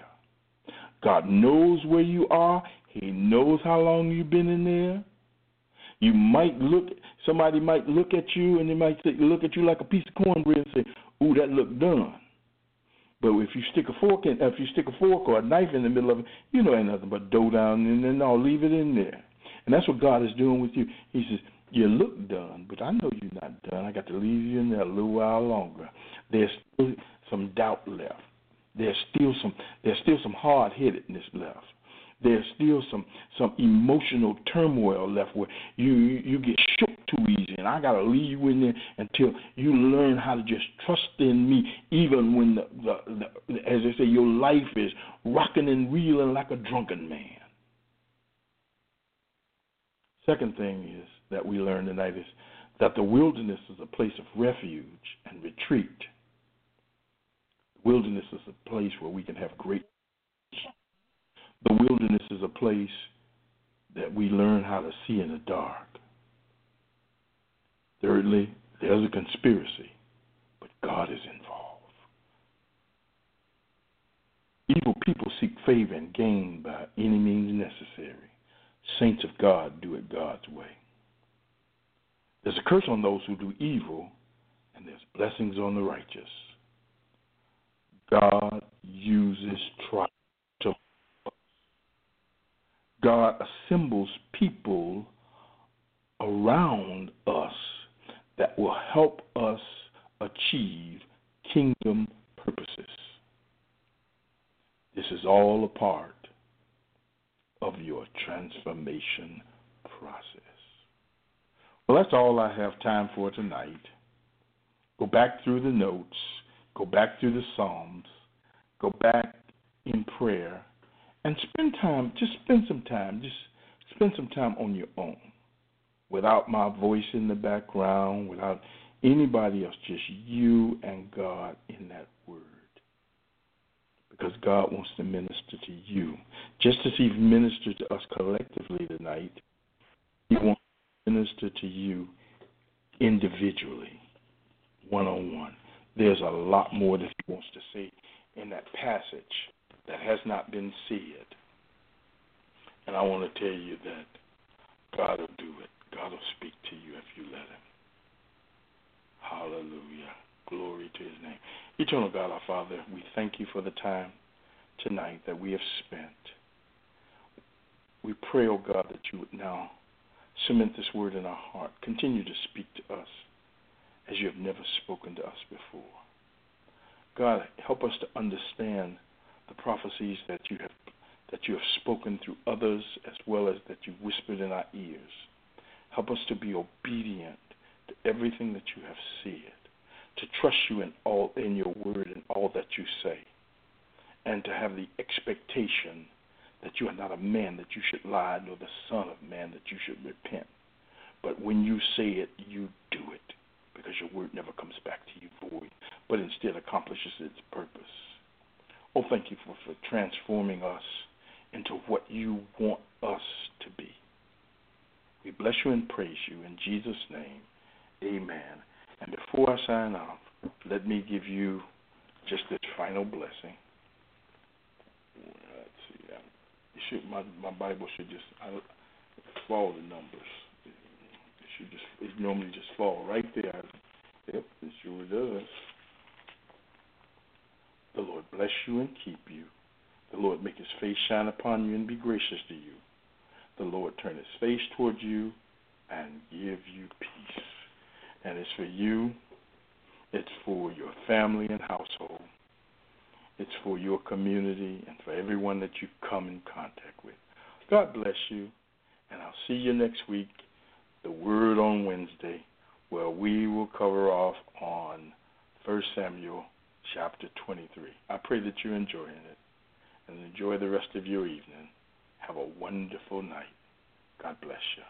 God knows where you are. He knows how long you've been in there. You might look, somebody might look at you and they might look at you like a piece of cornbread and say, "Ooh, that looked done." But if you stick a fork in, if you stick a fork or a knife in the middle of it, you know ain't nothing but dough down in there. No, leave it in there. And that's what God is doing with you. He says, "You look done, but I know you're not done. I got to leave you in there a little while longer. There's still some doubt left. There's still some there's still some hard headedness left. There's still some some emotional turmoil left where you you get shook too easy, and I gotta leave you in there until you learn how to just trust in me, even when the, the, the as they say your life is rocking and reeling like a drunken man. Second thing is that we learn tonight is that the wilderness is a place of refuge and retreat wilderness is a place where we can have great. The wilderness is a place that we learn how to see in the dark. Thirdly, there's a conspiracy, but God is involved. Evil people seek favor and gain by any means necessary. Saints of God do it God's way. There's a curse on those who do evil, and there's blessings on the righteous. God uses trials God assembles people around us that will help us achieve kingdom purposes. This is all a part of your transformation process. Well, that's all I have time for tonight. Go back through the notes Go back through the Psalms. Go back in prayer and spend time, just spend some time, just spend some time on your own without my voice in the background, without anybody else, just you and God in that word. because God wants to minister to you. Just as He ministered to us collectively tonight, He wants to minister to you individually, one on one. There's a lot more that He wants to say in that passage that has not been said. And I want to tell you that God will do it. God will speak to you if you let Him. Hallelujah. Glory to His name. Eternal God, our Father, we thank you for the time tonight that we have spent. We pray, O oh God, that you would now cement this word in our heart. Continue to speak to us as you have never spoken to us before. God, help us to understand the prophecies that you have that you have spoken through others as well as that you whispered in our ears. Help us to be obedient to everything that you have said, to trust you in all in your word and all that you say, and to have the expectation that you are not a man that you should lie, nor the son of man that you should repent. But when you say it, you do it, because your word never comes back to you void, but instead accomplishes its purpose. Oh, thank you for, for transforming us into what you want us to be. We bless you and praise you in Jesus' name. Amen. And before I sign off, let me give you just this final blessing. Let's see. It should, my my Bible should just I, follow the numbers. It should just it normally just fall right there. Yep, it sure does. The Lord bless you and keep you. The Lord make his face shine upon you and be gracious to you. The Lord turn his face towards you and give you peace. And it's for you, it's for your family and household, it's for your community and for everyone that you come in contact with. God bless you, and I'll see you next week, the Word on Wednesday, where we will cover off on 1 Samuel chapter 23. I pray that you're enjoying it and enjoy the rest of your evening. Have a wonderful night. God bless you.